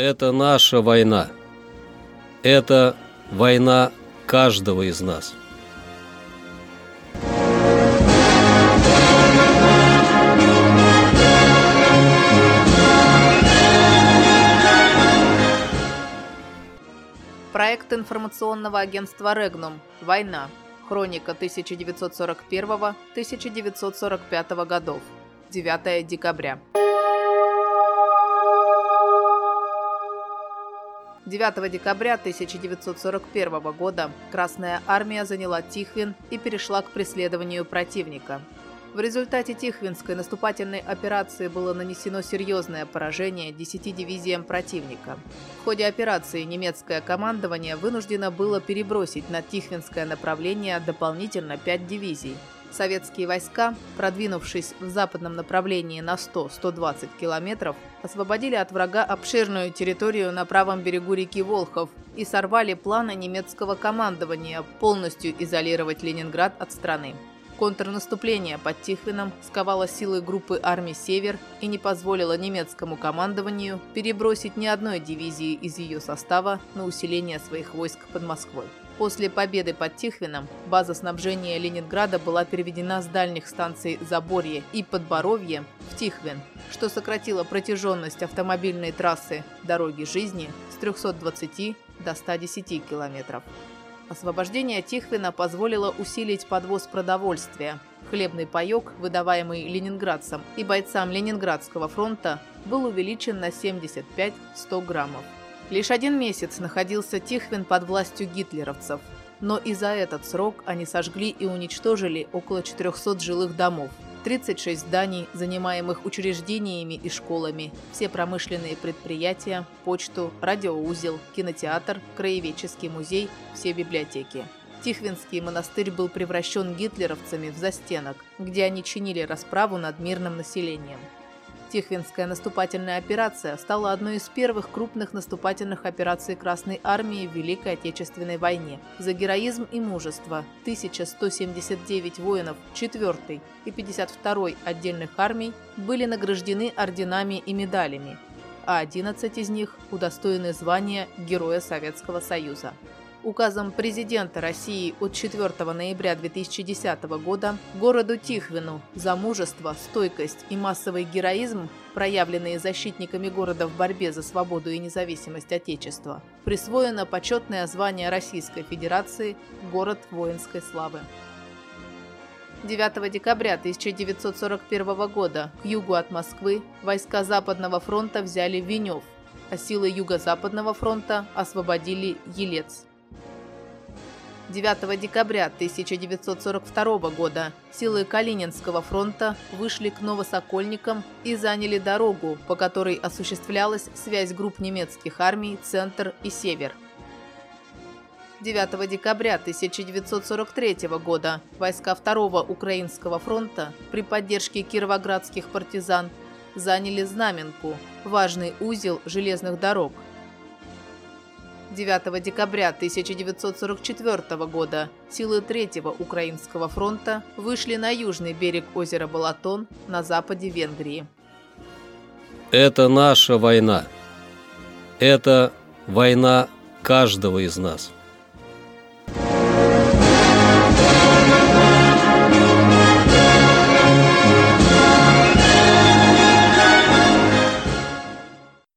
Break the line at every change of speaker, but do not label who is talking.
Это наша война. Это война каждого из нас.
Проект информационного агентства «Регнум. Война. Хроника 1941-1945 годов. 9 декабря. 9 декабря 1941 года Красная Армия заняла Тихвин и перешла к преследованию противника. В результате Тихвинской наступательной операции было нанесено серьезное поражение 10 дивизиям противника. В ходе операции немецкое командование вынуждено было перебросить на Тихвинское направление дополнительно 5 дивизий. Советские войска, продвинувшись в западном направлении на 100-120 километров, освободили от врага обширную территорию на правом берегу реки Волхов и сорвали планы немецкого командования полностью изолировать Ленинград от страны. Контрнаступление под Тихвином сковало силы группы армий «Север» и не позволило немецкому командованию перебросить ни одной дивизии из ее состава на усиление своих войск под Москвой. После победы под Тихвином база снабжения Ленинграда была переведена с дальних станций Заборье и Подборовье в Тихвин, что сократило протяженность автомобильной трассы «Дороги жизни» с 320 до 110 километров. Освобождение Тихвина позволило усилить подвоз продовольствия. Хлебный паек, выдаваемый ленинградцам и бойцам Ленинградского фронта, был увеличен на 75-100 граммов. Лишь один месяц находился Тихвин под властью гитлеровцев, но и за этот срок они сожгли и уничтожили около 400 жилых домов – 36 зданий, занимаемых учреждениями и школами, все промышленные предприятия, почту, радиоузел, кинотеатр, краеведческий музей, все библиотеки. Тихвинский монастырь был превращен гитлеровцами в застенок, где они чинили расправу над мирным населением. Тихвинская наступательная операция стала одной из первых крупных наступательных операций Красной Армии в Великой Отечественной войне. За героизм и мужество 1179 воинов 4 и 52 отдельных армий были награждены орденами и медалями, а 11 из них удостоены звания Героя Советского Союза. Указом президента России от 4 ноября 2010 года городу Тихвину за мужество, стойкость и массовый героизм, проявленные защитниками города в борьбе за свободу и независимость Отечества, присвоено почетное звание Российской Федерации «Город воинской славы». 9 декабря 1941 года к югу от Москвы войска Западного фронта взяли Венев, а силы Юго-Западного фронта освободили Елец. 9 декабря 1942 года силы Калининского фронта вышли к Новосокольникам и заняли дорогу, по которой осуществлялась связь групп немецких армий «Центр» и «Север». 9 декабря 1943 года войска 2 Украинского фронта при поддержке кировоградских партизан заняли Знаменку, важный узел железных дорог – 9 декабря 1944 года силы Третьего Украинского фронта вышли на южный берег озера Балатон на западе Венгрии.
Это наша война. Это война каждого из нас.